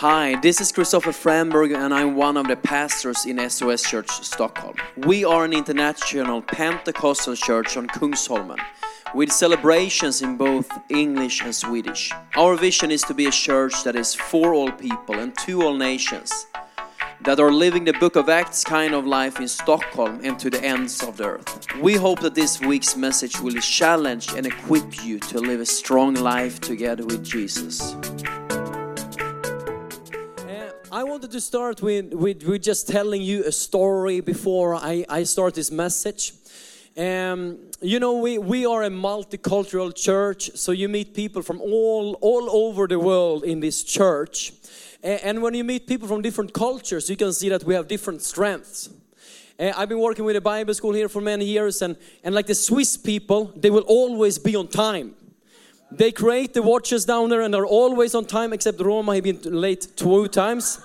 Hi, this is Christopher Framberg, and I'm one of the pastors in SOS Church Stockholm. We are an international Pentecostal church on Kungsholmen with celebrations in both English and Swedish. Our vision is to be a church that is for all people and to all nations, that are living the book of Acts kind of life in Stockholm and to the ends of the earth. We hope that this week's message will challenge and equip you to live a strong life together with Jesus. I wanted to start with, with, with, just telling you a story before I, I start this message. Um, you know, we, we are a multicultural church, so you meet people from all, all over the world in this church. And, and when you meet people from different cultures, you can see that we have different strengths. Uh, I've been working with a Bible school here for many years, and, and like the Swiss people, they will always be on time. They create the watches down there and are always on time, except Roma, he's been late two times.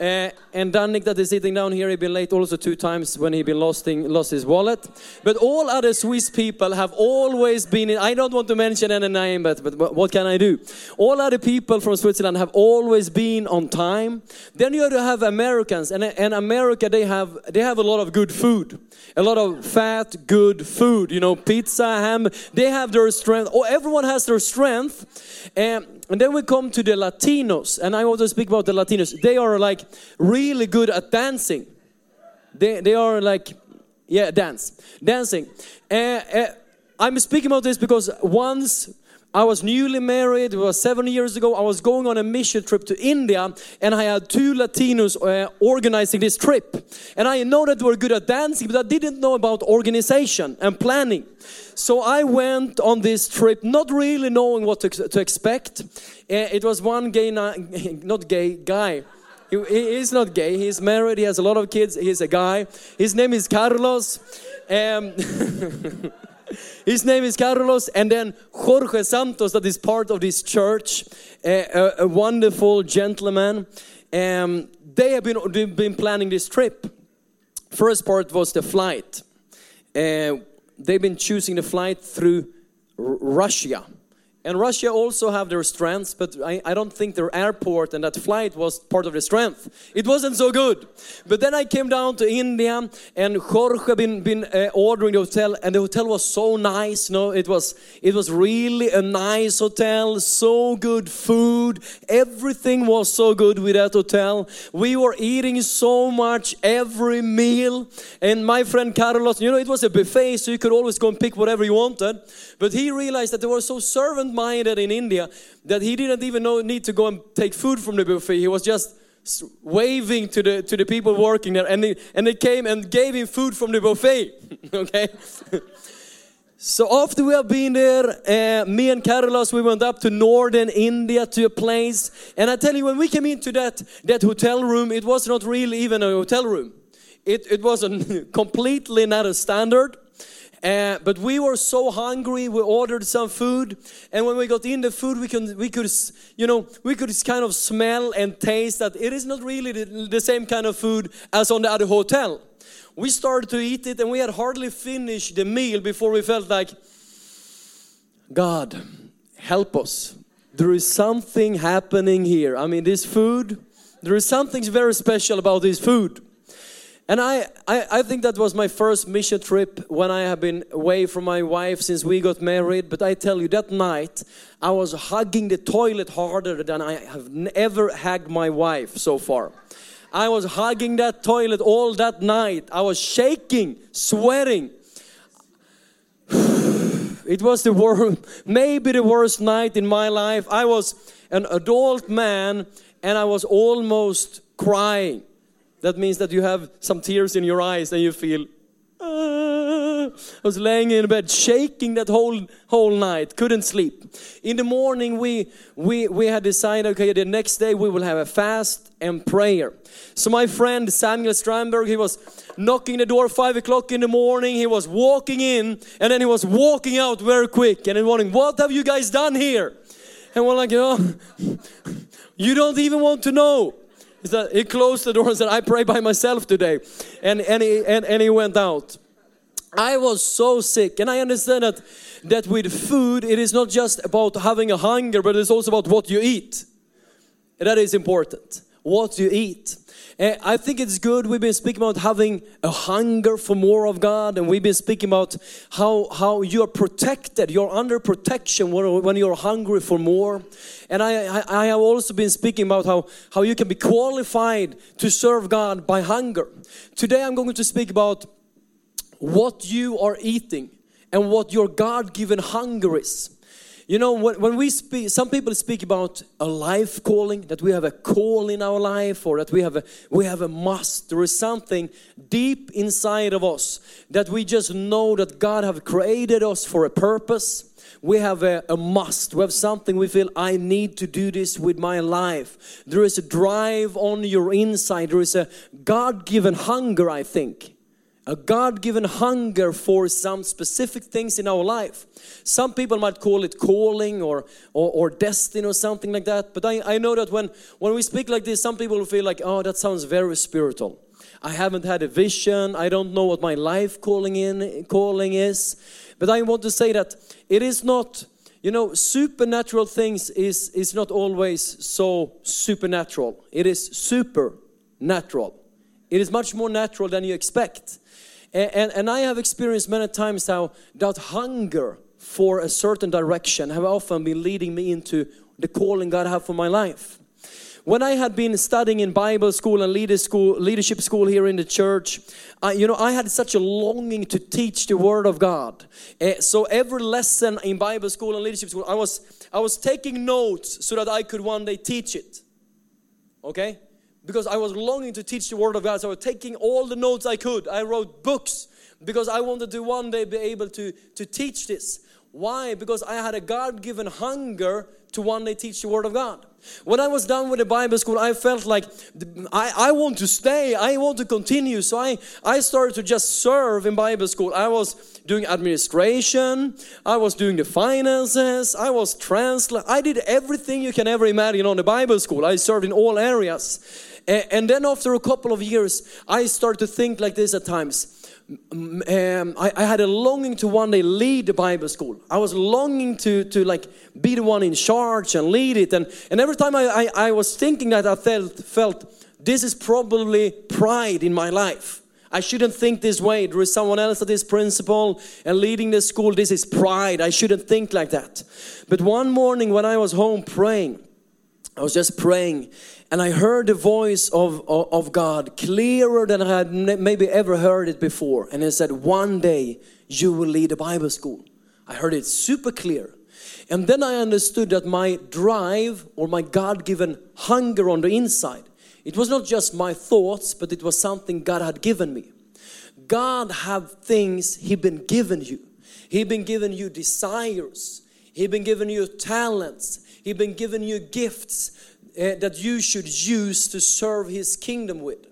Uh, and Danik that is sitting down here, he been late also two times when he been losting, lost his wallet. But all other Swiss people have always been in, I don't want to mention any name, but, but what can I do? All other people from Switzerland have always been on time. Then you have Americans, and in America they have, they have a lot of good food. A lot of fat, good food, you know, pizza, ham. They have their strength. Oh, everyone has their strength. Um, and then we come to the Latinos, and I want to speak about the Latinos. They are like really good at dancing. They, they are like, yeah, dance, dancing. Uh, uh, I'm speaking about this because once I was newly married, it was seven years ago. I was going on a mission trip to India, and I had two Latinos uh, organizing this trip. And I know that they were good at dancing, but I didn't know about organization and planning. So I went on this trip not really knowing what to, to expect. Uh, it was one gay, not gay, guy. He, is not gay, he's married, he has a lot of kids, he's a guy. His name is Carlos. Um, His name is Carlos, and then Jorge Santos, that is part of this church, a, a wonderful gentleman. Um, they have been, they've been planning this trip. First part was the flight. Uh, they've been choosing the flight through Russia. And Russia also have their strengths, but I, I, don't think their airport and that flight was part of the strength. It wasn't so good. But then I came down to India and Jorge been, been uh, ordering the hotel and the hotel was so nice. no, it was, it was really a nice hotel, so good food. Everything was so good with that hotel. We were eating so much every meal. And my friend Carlos, you know, it was a buffet, so you could always go and pick whatever you wanted. But he realized that they were so servant minded in India that he didn't even know, need to go and take food from the buffet. He was just waving to the to the people working there, and they, and they came and gave him food from the buffet. okay. So after we have been there, uh, me and Carlos, we went up to northern India to a place. And I tell you, when we came into that, that hotel room, it was not really even a hotel room. It, it was a completely not a standard. Uh, but we were so hungry, we ordered some food, and when we got in the food, we could, we could, you know, we could kind of smell and taste that it is not really the, the same kind of food as on the other hotel. We started to eat it, and we had hardly finished the meal before we felt like, God, help us. There is something happening here. I mean, this food, there is something very special about this food. And I, I, I, think that was my first mission trip when I have been away from my wife since we got married. But I tell you, that night I was hugging the toilet harder than I have ever hugged my wife so far. I was hugging that toilet all that night. I was shaking, sweating. It was the worst, maybe the worst night in my life. I was an adult man and I was almost crying. That means that you have some tears in your eyes and you feel, ah. I was laying in bed shaking that whole whole night, couldn't sleep. In the morning we we we had decided okay the next day we will have a fast and prayer. So my friend Samuel Strandberg he was knocking the door five o'clock in the morning. He was walking in and then he was walking out very quick and in the morning. What have you guys done here? And we're like, know, you don't even want to know. He, he closed the door and said, I pray by myself today. And, and, he, and, and he went out. I was so sick. And I understand that, that with food, it is not just about having a hunger, but it's also about what you eat. That is important. What you eat. I think it's good. We've been speaking about having a hunger for more of God, and we've been speaking about how how you are protected. You're under protection when, when you're hungry for more. And I, I, I have also been speaking about how how you can be qualified to serve God by hunger. Today I'm going to speak about what you are eating and what your God-given hunger is. You know, when, we speak, some people speak about a life calling, that we have a call in our life or that we have a, we have a must. There is something deep inside of us that we just know that God have created us for a purpose. We have a, a must. We have something we feel, I need to do this with my life. There is a drive on your inside. There is a God-given hunger, I think a God given hunger for some specific things in our life. Some people might call it calling or, or, or destiny or something like that. But I, I know that when, when we speak like this, some people feel like, oh, that sounds very spiritual. I haven't had a vision. I don't know what my life calling in calling is. But I want to say that it is not, you know, supernatural things is, is not always so supernatural. It is supernatural. It is much more natural than you expect. And, and, and I have experienced many times how that hunger for a certain direction have often been leading me into the calling God have for my life. When I had been studying in Bible school and leader school, leadership school here in the church, I, you know, I had such a longing to teach the Word of God. Uh, so every lesson in Bible school and leadership school, I was, I was taking notes so that I could one day teach it. Okay? Because I was longing to teach the Word of God. So I was taking all the notes I could. I wrote books because I wanted to one day be able to, to teach this. Why? Because I had a God given hunger to one day teach the Word of God. When I was done with the Bible school, I felt like I, I want to stay, I want to continue. So I, I started to just serve in Bible school. I was doing administration, I was doing the finances, I was translating. I did everything you can ever imagine on the Bible school. I served in all areas. And then after a couple of years, I started to think like this at times. Um, I, I, had a longing to one day lead the Bible school. I was longing to, to like be the one in charge and lead it. And, and every time I, I, I was thinking that, I felt, felt this is probably pride in my life. I shouldn't think this way. There is someone else that is principal and leading the school. This is pride. I shouldn't think like that. But one morning when I was home praying, I was just praying and I heard the voice of, of, of, God clearer than I had maybe ever heard it before. And it said, One day you will lead a Bible school. I heard it super clear. And then I understood that my drive or my God given hunger on the inside, it was not just my thoughts, but it was something God had given me. God have things He been given you. He been given you desires. He been given you talents. He been given you gifts uh, that you should use to serve his kingdom with.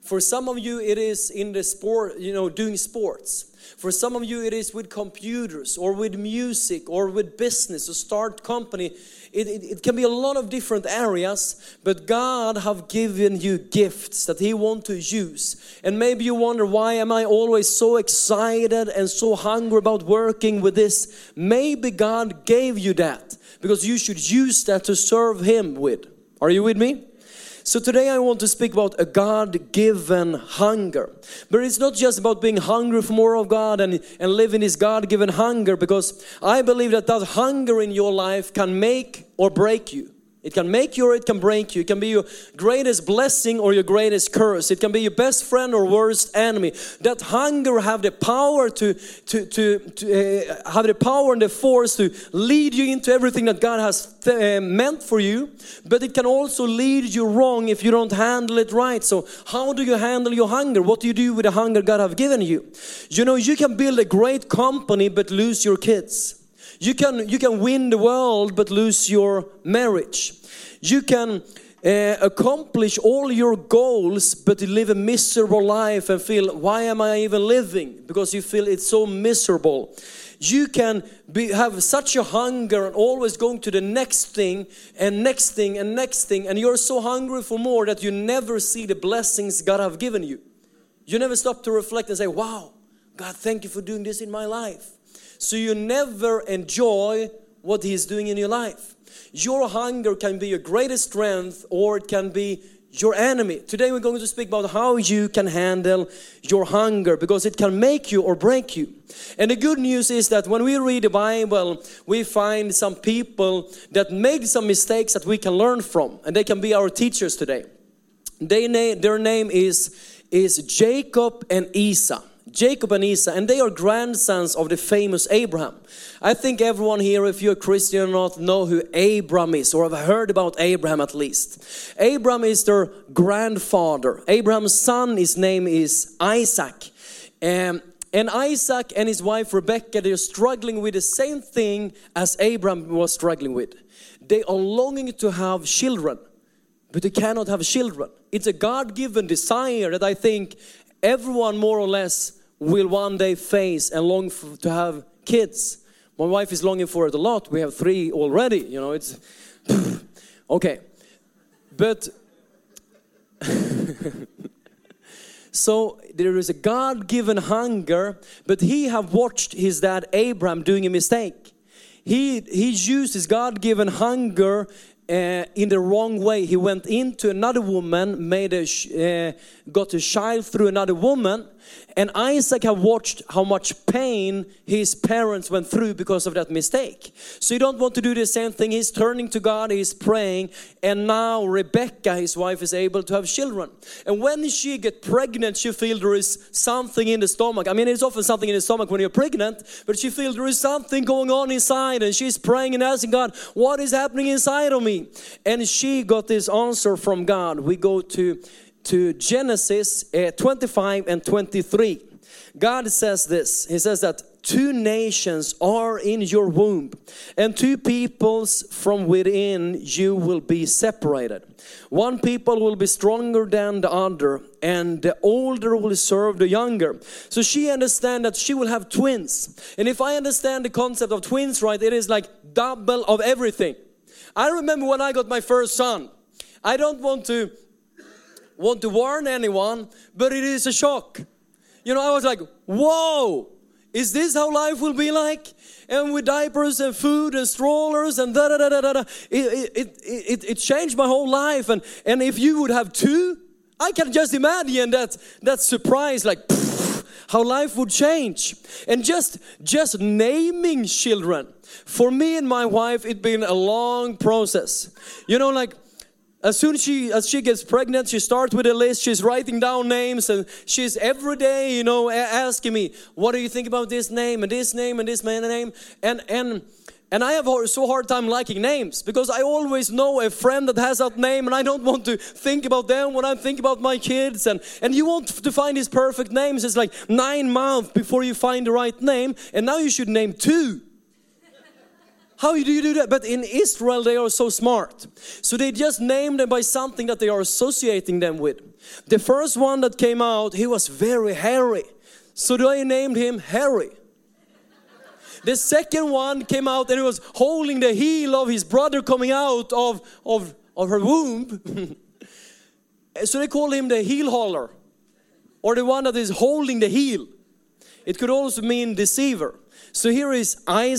For some of you, it is in the sport, you know, doing sports. For some of you, it is with computers or with music or with business or start company. It, it, it, can be a lot of different areas, but God have given you gifts that He want to use. And maybe you wonder, why am I always so excited and so hungry about working with this? Maybe God gave you that because you should use that to serve Him with. Are you with me? So today I want to speak about a God-given hunger. But it's not just about being hungry for more of God and, and living this God-given hunger because I believe that that hunger in your life can make or break you. It can make you or it can break you. It can be your greatest blessing or your greatest curse. It can be your best friend or worst enemy. That hunger have the power to, to, to, to uh, have the power and the force to lead you into everything that God has uh, meant for you. But it can also lead you wrong if you don't handle it right. So how do you handle your hunger? What do you do with the hunger God have given you? You know, you can build a great company but lose your kids. You can, you can win the world but lose your marriage. You can uh, accomplish all your goals but live a miserable life and feel, why am I even living? Because you feel it's so miserable. You can be, have such a hunger and always going to the next thing and next thing and next thing, and you're so hungry for more that you never see the blessings God have given you. You never stop to reflect and say, Wow, God, thank you for doing this in my life. So you never enjoy what He is doing in your life. Your hunger can be your greatest strength or it can be your enemy. Today we're going to speak about how you can handle your hunger because it can make you or break you. And the good news is that when we read the Bible, we find some people that made some mistakes that we can learn from and they can be our teachers today. They name, their name is, is Jacob and Esau. Jacob and Esau, and they are grandsons of the famous Abraham. I think everyone here, if you're a Christian or not, know who Abraham is, or have heard about Abraham at least. Abraham is their grandfather. Abraham's son, his name is Isaac. Um, and Isaac and his wife Rebecca, they're struggling with the same thing as Abraham was struggling with. They are longing to have children, but they cannot have children. It's a God given desire that I think everyone more or less will one day face and long for, to have kids. My wife is longing for it a lot. We have three already, you know, it's okay. But so there is a God-given hunger, but he have watched his dad Abraham doing a mistake. He he used his God-given hunger uh, in the wrong way. He went into another woman, made a, uh, got a child through another woman, and Isaac have watched how much pain his parents went through because of that mistake. So you don't want to do the same thing. He's turning to God, he's praying, and now Rebecca, his wife, is able to have children. And when she get pregnant, she feels there is something in the stomach. I mean, it's often something in the stomach when you're pregnant, but she feels there is something going on inside, and she's praying and asking God, what is happening inside of me? And she got this answer from God. We go to to Genesis uh, 25 and 23. God says this He says that two nations are in your womb, and two peoples from within you will be separated. One people will be stronger than the other, and the older will serve the younger. So she understands that she will have twins. And if I understand the concept of twins right, it is like double of everything. I remember when I got my first son. I don't want to want to warn anyone, but it is a shock. You know, I was like, whoa, is this how life will be like? And with diapers and food and strollers and da da da da da. It, it, it, it, changed my whole life. And, and if you would have two, I can just imagine that, that surprise, like pff, how life would change. And just, just naming children. For me and my wife, it's been a long process. You know, like as soon as she as she gets pregnant, she starts with a list. She's writing down names, and she's every day, you know, asking me, "What do you think about this name and this name and this man name?" And and and I have so hard time liking names because I always know a friend that has that name, and I don't want to think about them when I think about my kids. And and you want to find these perfect names. It's like nine months before you find the right name, and now you should name two. How do you do that? But in Israel, they are so smart. So they just name them by something that they are associating them with. The first one that came out, he was very hairy. So they named him Harry. The second one came out and he was holding the heel of his brother coming out of, of, of her womb. so they call him the heel hauler or the one that is holding the heel. It could also mean deceiver. So here is uh,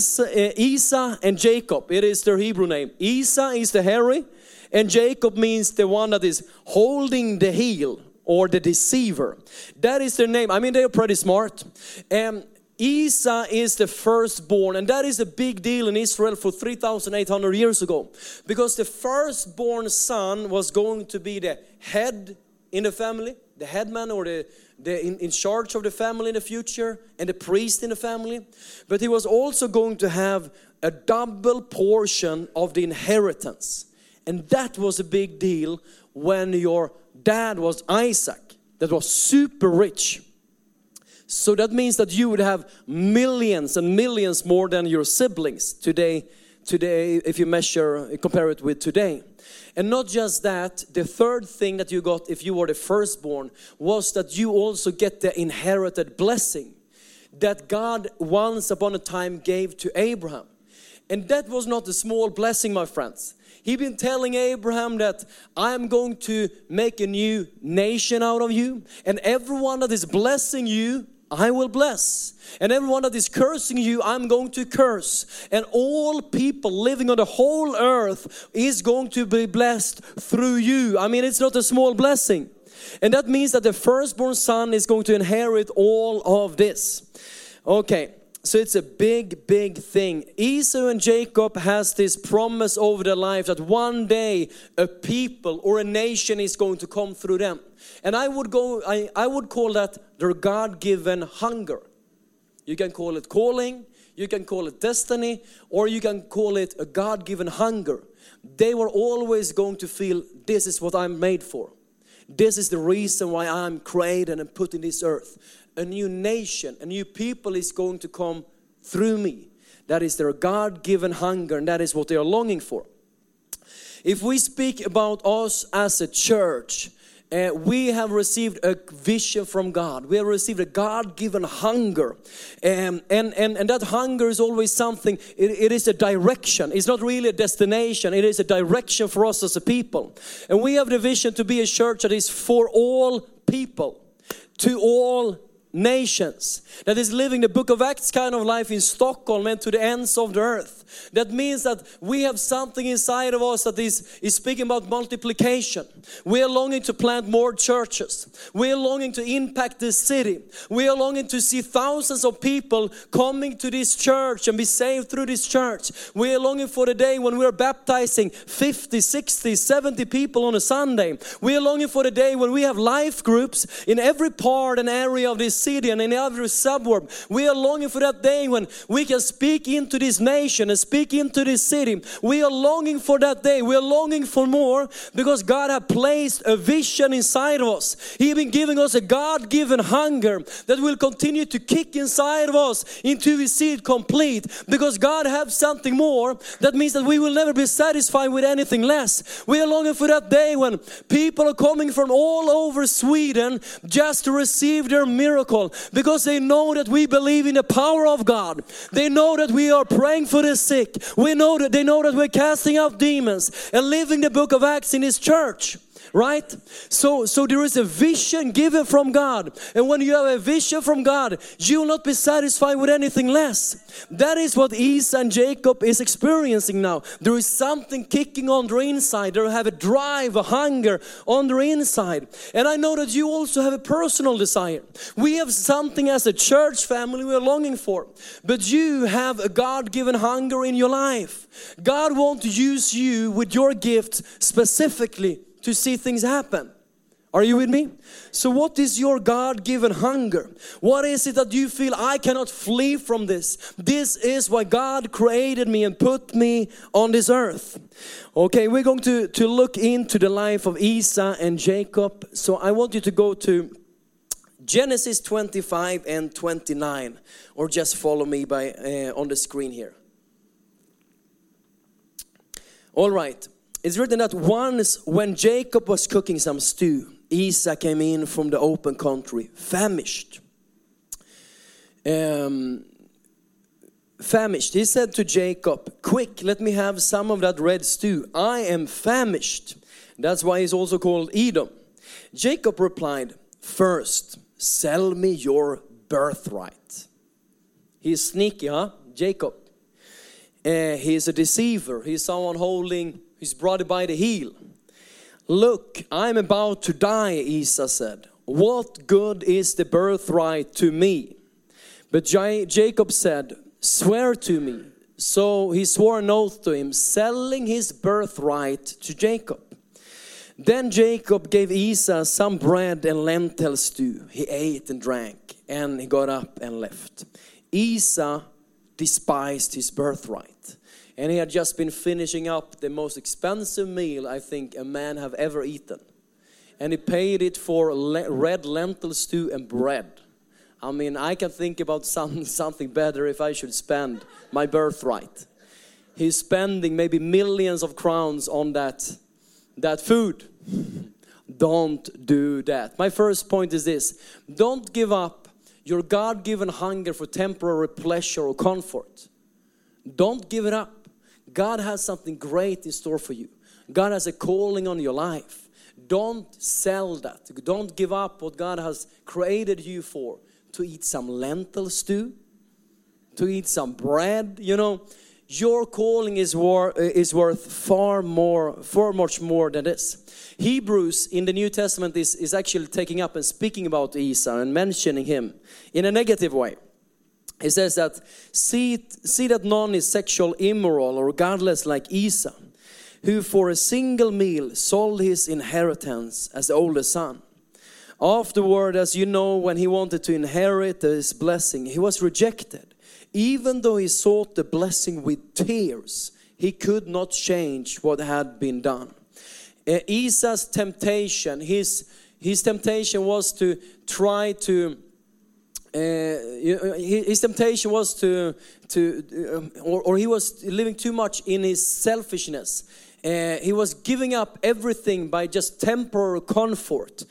Isa, and Jacob. It is their Hebrew name. Isa is the hairy, and Jacob means the one that is holding the heel or the deceiver. That is their name. I mean, they're pretty smart. And Isa is the firstborn, and that is a big deal in Israel for 3,800 years ago. Because the firstborn son was going to be the head in the family, the headman or the, the in, in charge of the family in the future and the priest in the family. But he was also going to have a double portion of the inheritance. And that was a big deal when your dad was Isaac, that was super rich. So that means that you would have millions and millions more than your siblings today, today if you measure, compare it with today. And not just that, the third thing that you got if you were the firstborn was that you also get the inherited blessing that God once upon a time gave to Abraham. And that was not a small blessing, my friends. He'd been telling Abraham that I am going to make a new nation out of you, and everyone that is blessing you, I will bless. And everyone that is cursing you, I'm going to curse. And all people living on the whole earth is going to be blessed through you. I mean, it's not a small blessing. And that means that the firstborn son is going to inherit all of this. Okay, so it's a big, big thing. Esau and Jacob has this promise over their life that one day a people or a nation is going to come through them. And I would go, I, I would call that their God-given hunger. You can call it calling, you can call it destiny, or you can call it a God-given hunger. They were always going to feel this is what I'm made for. This is the reason why I'm created and put in this earth. A new nation, a new people is going to come through me. That is their God given hunger, and that is what they are longing for. If we speak about us as a church, uh, we have received a vision from God. We have received a God given hunger. Um, and, and, and that hunger is always something, it, it is a direction. It's not really a destination, it is a direction for us as a people. And we have the vision to be a church that is for all people, to all nations that is living the book of acts kind of life in stockholm and to the ends of the earth that means that we have something inside of us that is, is speaking about multiplication. We are longing to plant more churches. We are longing to impact this city. We are longing to see thousands of people coming to this church and be saved through this church. We are longing for the day when we are baptizing 50 60 70 people on a sunday. We are longing for the day when we have life groups in every part and area of this city and in every suburb. We are longing for that day when we can speak into this nation and speak into this city. We are longing for that day. We are longing for more because God has placed a vision inside of us. He has been giving us a God-given hunger that will continue to kick inside of us until we see it complete. Because God has something more. That means that we will never be satisfied with anything less. We are longing for that day when people are coming from all over Sweden just to receive their miracle because they know that we believe in the power of God. They know that we are praying for the sick. We know that they know that we're casting out demons and living the book of Acts in His church right? So so there is a vision given from god. And when you have a vision from god you will not be satisfied with anything less. That is what esau and jacob is experiencing now. There is something kicking on their inside. They have a drive a hunger on their inside. And i know that you also have a personal desire. We have something as a church family we are longing for. But you have a god-given hunger in your life. God wants to use you with your gift specifically to see things happen. Are you with me? So, what is your God given hunger? What is it that you feel I cannot flee from this? This is why God created me and put me on this earth. Okay, we're going to, to look into the life of Esau and Jacob. So, I want you to go to Genesis 25 and 29, or just follow me by uh, on the screen here. All right, it's written that once when Jacob was cooking some stew, Esau came in from the open country, famished. Um, famished. He said to Jacob, Quick, let me have some of that red stew. I am famished. That's why he's also called Edom. Jacob replied, First, sell me your birthright. He's sneaky, huh? Jacob. Uh, he's a deceiver. He's someone holding Brought it by the heel. Look, I'm about to die, Esau said. What good is the birthright to me? But Jacob said, Swear to me. So he swore an oath to him, selling his birthright to Jacob. Then Jacob gave Esau some bread and lentil stew. He ate and drank, and he got up and left. Esau despised his birthright and he had just been finishing up the most expensive meal I think a man have ever eaten. And he paid it for le red lentil stew and bread. I mean, I can think about some, something better if I should spend my birthright. He's spending maybe millions of crowns on that, that food. Don't do that. My first point is this don't give up your God given hunger for temporary pleasure or comfort. Don't give it up. God has something great in store for you. God has a calling on your life. Don't sell that. Don't give up what God has created you for to eat some lentil stew, to eat some bread, you know. Your calling is, war, is worth far more, far much more than this. Hebrews in the New Testament is, is actually taking up and speaking about Esau and mentioning him in a negative way. He says that, see, see that none is sexual immoral or godless like Esau, who for a single meal sold his inheritance as the oldest son. Afterward, as you know, when he wanted to inherit his blessing, he was rejected. Even though he sought the blessing with tears, he could not change what had been done. Uh, Esau's temptation, his, his temptation was to try to his temptation was to, to um, or, or, he was living too much in his selfishness. Uh, he was giving up everything by just temporary comfort.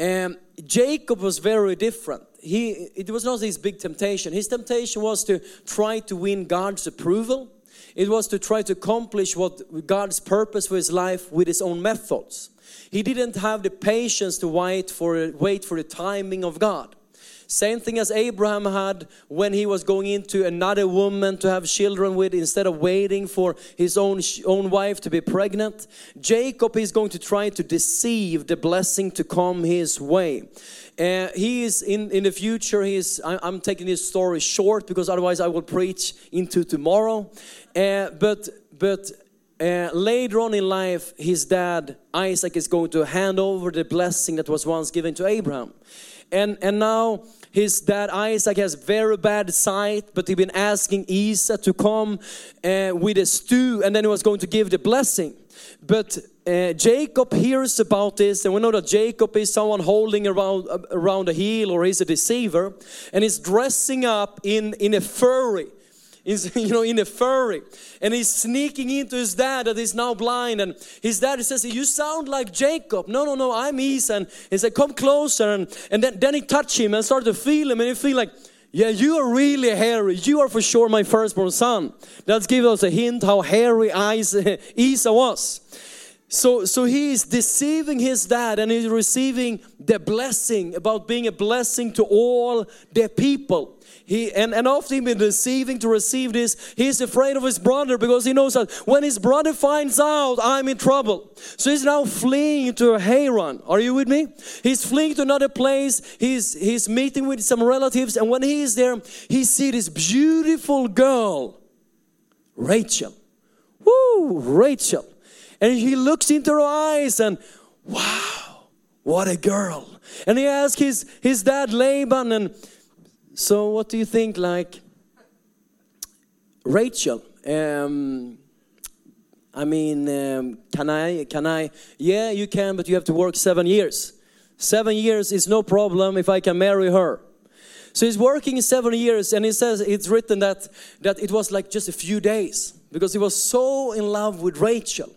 Um, Jacob was very different. He, it was not his big temptation. His temptation was to try to win God's approval. It was to try to accomplish what God's purpose for his life with his own methods. He didn't have the patience to wait for, wait for the timing of God. Same thing as Abraham had when he was going into another woman to have children with instead of waiting for his own, own wife to be pregnant. Jacob is going to try to deceive the blessing to come his way. Uh, he is in, in the future, he is, I, am taking this story short because otherwise I will preach into tomorrow. Uh, but, but uh, later on in life, his dad, Isaac, is going to hand over the blessing that was once given to Abraham. And, and now his dad Isaac has very bad sight, but he'd been asking Esau to come uh, with a stew, and then he was going to give the blessing. But uh, Jacob hears about this, and we know that Jacob is someone holding around around a heel, or he's a deceiver, and he's dressing up in in a furry you know in a furry and he's sneaking into his dad that is now blind and his dad says you sound like jacob. No no no i'm esau. And he said come closer. And, and then, then he touched him and started to feel him and he feel like yeah you are really hairy. You are for sure my firstborn son. That gives us a hint how hairy esau was. So, so he is deceiving his dad and he's receiving the blessing about being a blessing to all the people. He, and, and after he been deceiving to receive this, he's afraid of his brother because he knows that when his brother finds out, I'm in trouble. So he's now fleeing to Haran. Are you with me? He's fleeing to another place. He's, he's meeting with some relatives. And when he's there, he sees this beautiful girl, Rachel. Woo, Rachel. And he looks into her eyes and wow, what a girl. And he asks his, his dad Laban and so, what do you think? Like, Rachel, um, I mean, um, can I, can I? Yeah, you can, but you have to work seven years. Seven years is no problem if I can marry her. So he's working seven years, and he says it's written that, that it was like just a few days because he was so in love with Rachel.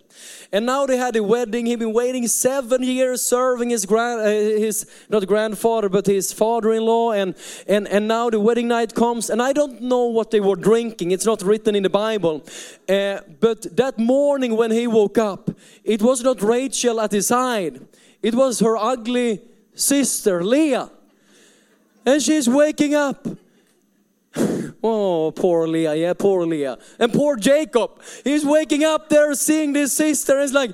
And now they had a wedding. He'd been waiting seven years serving his grand, uh, his not grandfather, but his father-in-law. And, and, and now the wedding night comes. And I don't know what they were drinking. It's not written in the Bible. Uh, but that morning when he woke up, it was not Rachel at his side. It was her ugly sister, Leah. And she's waking up. Oh, poor Leah, yeah, poor Leah. And poor Jacob. He's waking up there seeing this sister. It's like,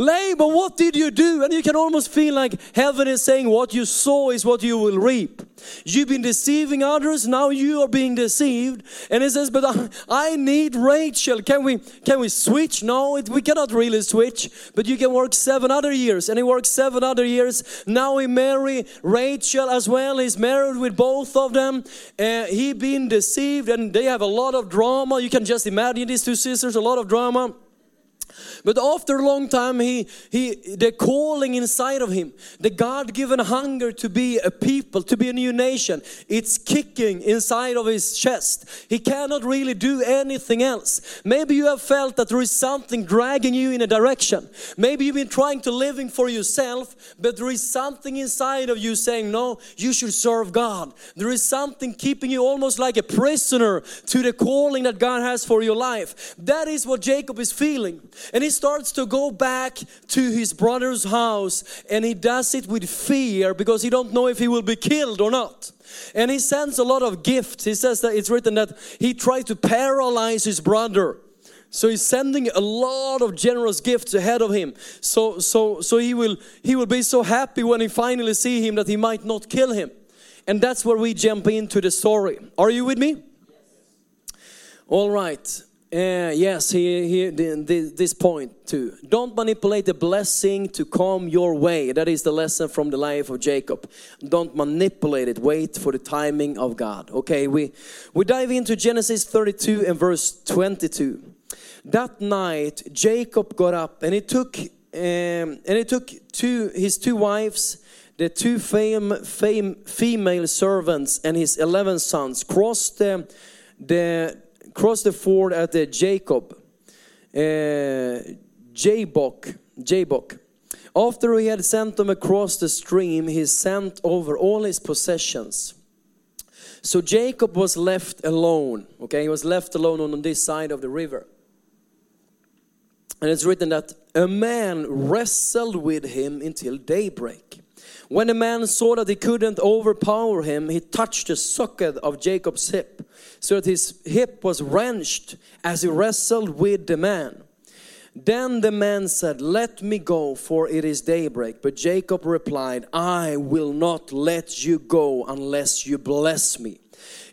Laban, what did you do? And you can almost feel like heaven is saying, What you sow is what you will reap. You've been deceiving others, now you are being deceived. And it says, But I, I need Rachel. Can we can we switch? No, it, we cannot really switch. But you can work seven other years. And he works seven other years. Now he marry Rachel as well. He's married with both of them. Uh, he been deceived, and they have a lot of drama. You can just imagine these two sisters, a lot of drama. But after a long time, he, he, the calling inside of him, the God given hunger to be a people, to be a new nation, it's kicking inside of his chest. He cannot really do anything else. Maybe you have felt that there is something dragging you in a direction. Maybe you've been trying to living for yourself, but there is something inside of you saying, no, you should serve God. There is something keeping you almost like a prisoner to the calling that God has for your life. That is what Jacob is feeling. And he starts to go back to his brother's house and he does it with fear because he don't know if he will be killed or not. And he sends a lot of gifts. He says that it's written that he tried to paralyze his brother. So he's sending a lot of generous gifts ahead of him. So so so he will he will be so happy when he finally see him that he might not kill him. And that's where we jump into the story. Are you with me? All right. Uh, yes, he, he, this point too. Don't manipulate the blessing to come your way. That is the lesson from the life of Jacob. Don't manipulate it. Wait for the timing of God. Okay, we, we dive into Genesis 32 and verse 22. That night, Jacob got up and he took um, and he took two his two wives, the two fame, fame, female servants, and his eleven sons crossed the the crossed the ford at the Jacob, uh, Jabbok. After he had sent them across the stream, he sent over all his possessions. So Jacob was left alone. Okay, he was left alone on this side of the river. And it's written that a man wrestled with him until daybreak. When the man saw that he couldn't overpower him, he touched the socket of Jacob's hip, so that his hip was wrenched as he wrestled with the man. Then the man said, Let me go, for it is daybreak. But Jacob replied, I will not let you go unless you bless me.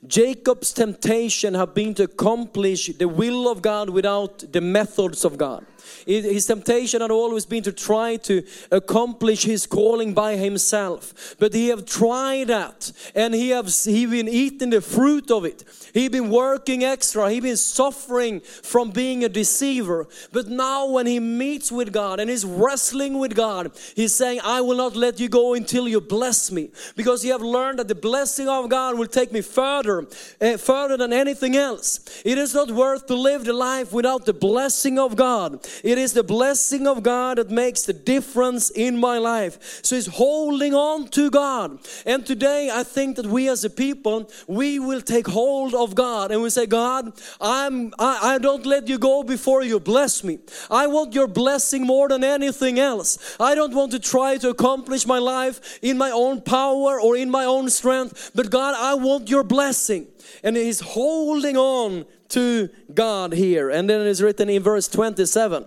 Jacob's temptation had been to accomplish the will of God without the methods of God. His temptation had always been to try to accomplish his calling by himself. But he have tried that and he have he been eating the fruit of it. He been working extra. He been suffering from being a deceiver. But now when he meets with God and is wrestling with God, he's saying, I will not let you go until you bless me. Because he have learned that the blessing of God will take me further, uh, further than anything else. It is not worth to live the life without the blessing of God. It is the blessing of God that makes the difference in my life. So he's holding on to God. And today I think that we as a people, we will take hold of God and we say, God, I'm, I, I don't let you go before you bless me. I want your blessing more than anything else. I don't want to try to accomplish my life in my own power or in my own strength, but God, I want your blessing. And he's holding on to God here. And then it's written in verse 27.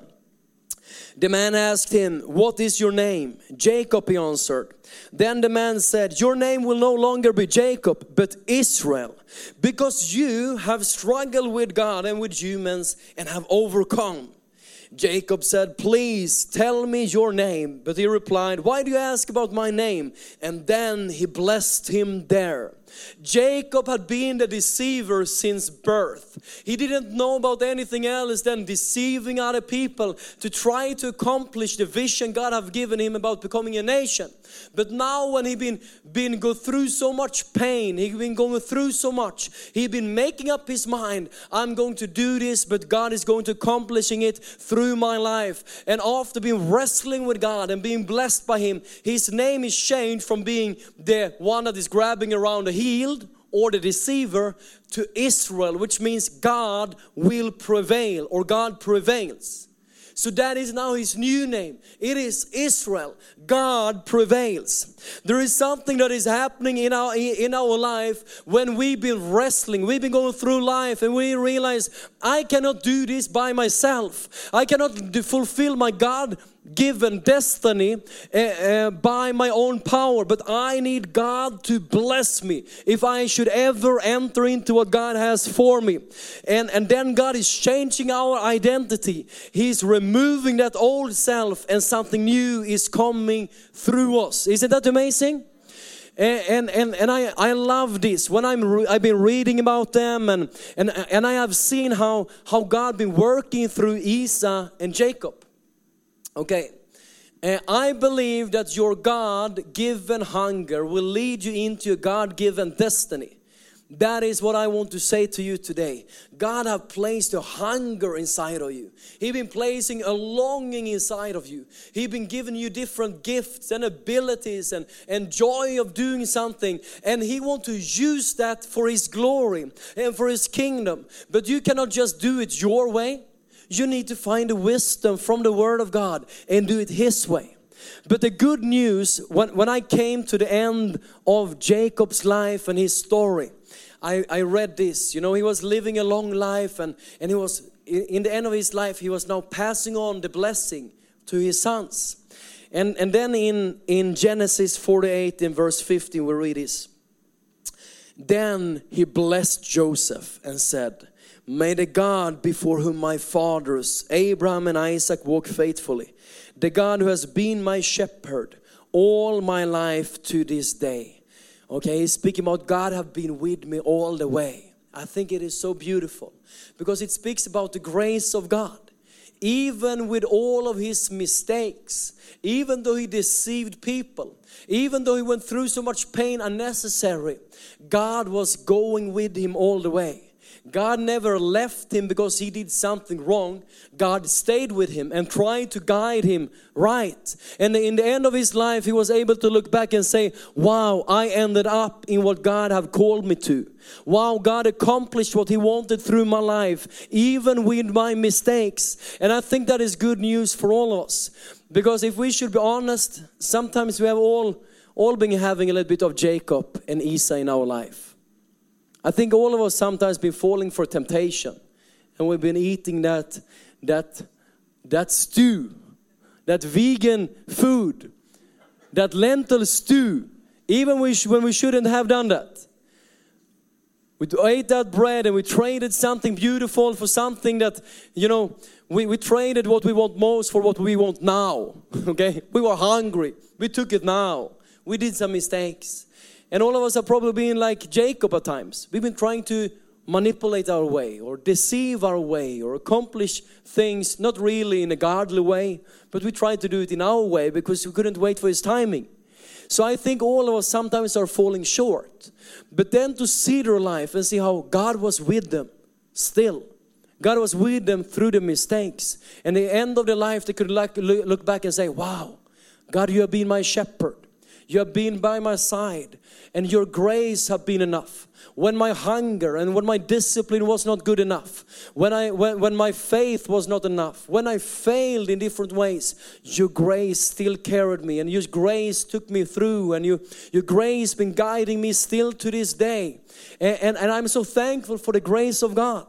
The man asked him, What is your name? Jacob, he answered. Then the man said, Your name will no longer be Jacob, but Israel, because you have struggled with God and with humans and have overcome. Jacob said, Please tell me your name. But he replied, Why do you ask about my name? And then he blessed him there. Jacob had been the deceiver since birth. He didn't know about anything else than deceiving other people to try to accomplish the vision God have given him about becoming a nation. But now when he been been go through so much pain, he been going through so much, he been making up his mind, I'm going to do this, but God is going to accomplishing it through my life. And after being wrestling with God and being blessed by him, his name is changed from being the one that is grabbing around the healed or the deceiver to Israel, which means God will prevail or God prevails. So that is now his new name. It is Israel. God prevails. There is something that is happening in our in our life when we've been wrestling, we've been going through life and we realize I cannot do this by myself. I cannot fulfill my God given destiny uh, uh, by my own power, but I need God to bless me if I should ever enter into what God has for me. And, and then God is changing our identity. He's removing that old self and something new is coming through us. Isn't that amazing? and and and I I love this when I'm I've been reading about them and and and I have seen how how God been working through Esau and Jacob. Okay. Uh, I believe that your God given hunger will lead you into a God given destiny. That is what I want to say to you today. God have placed a hunger inside of you. He been placing a longing inside of you. He been giving you different gifts and abilities and, and joy of doing something. And He want to use that for His glory and for His kingdom. But you cannot just do it your way. You need to find the wisdom from the Word of God and do it His way. But the good news, when, when I came to the end of Jacob's life and his story, I, I read this. You know, he was living a long life, and, and he was, in the end of his life, he was now passing on the blessing to his sons. And, and then in, in Genesis 48, in verse 15, we read this. Then he blessed Joseph and said, May the God before whom my fathers, Abraham and Isaac, walk faithfully, the God who has been my shepherd all my life to this day. Okay, speaking about God have been with me all the way. I think it is so beautiful because it speaks about the grace of God. Even with all of his mistakes, even though he deceived people, even though he went through so much pain unnecessary, God was going with him all the way. God never left him because he did something wrong. God stayed with him and tried to guide him right. And in the end of his life, he was able to look back and say, Wow, I ended up in what God have called me to. Wow, God accomplished what He wanted through my life, even with my mistakes. And I think that is good news for all of us. Because if we should be honest, sometimes we have all, all been having a little bit of Jacob and Esau in our life. I think all of us sometimes been falling for temptation and we've been eating that, that, that stew, that vegan food, that lentil stew, even when we shouldn't have done that. We ate that bread and we traded something beautiful for something that, you know, we, we traded what we want most for what we want now. Okay? We were hungry. We took it now. We did some mistakes. And all of us have probably been like Jacob at times. We've been trying to manipulate our way or deceive our way or accomplish things not really in a godly way, but we tried to do it in our way because we couldn't wait for his timing. So I think all of us sometimes are falling short. But then to see their life and see how God was with them still. God was with them through the mistakes. And the end of their life, they could look back and say, Wow, God, you have been my shepherd. You have been by my side and your grace have been enough. When my hunger and when my discipline was not good enough, when, I, when, when my faith was not enough, when I failed in different ways, your grace still carried me and your grace took me through and your, your grace been guiding me still to this day. And, and, and I'm so thankful for the grace of God.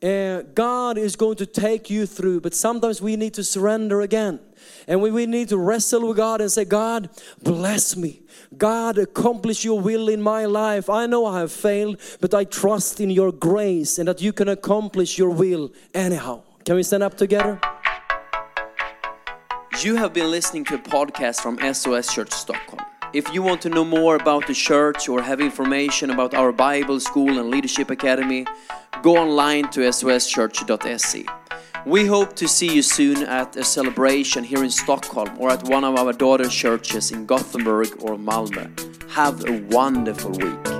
Uh, God is going to take you through, but sometimes we need to surrender again. And we, we need to wrestle with God and say, God, bless me. God, accomplish your will in my life. I know I have failed, but I trust in your grace and that you can accomplish your will anyhow. Can we stand up together? You have been listening to a podcast from SOS Church Stockholm. If you want to know more about the church or have information about our Bible school and leadership academy, go online to soschurch.se. We hope to see you soon at a celebration here in Stockholm or at one of our daughter churches in Gothenburg or Malmö. Have a wonderful week.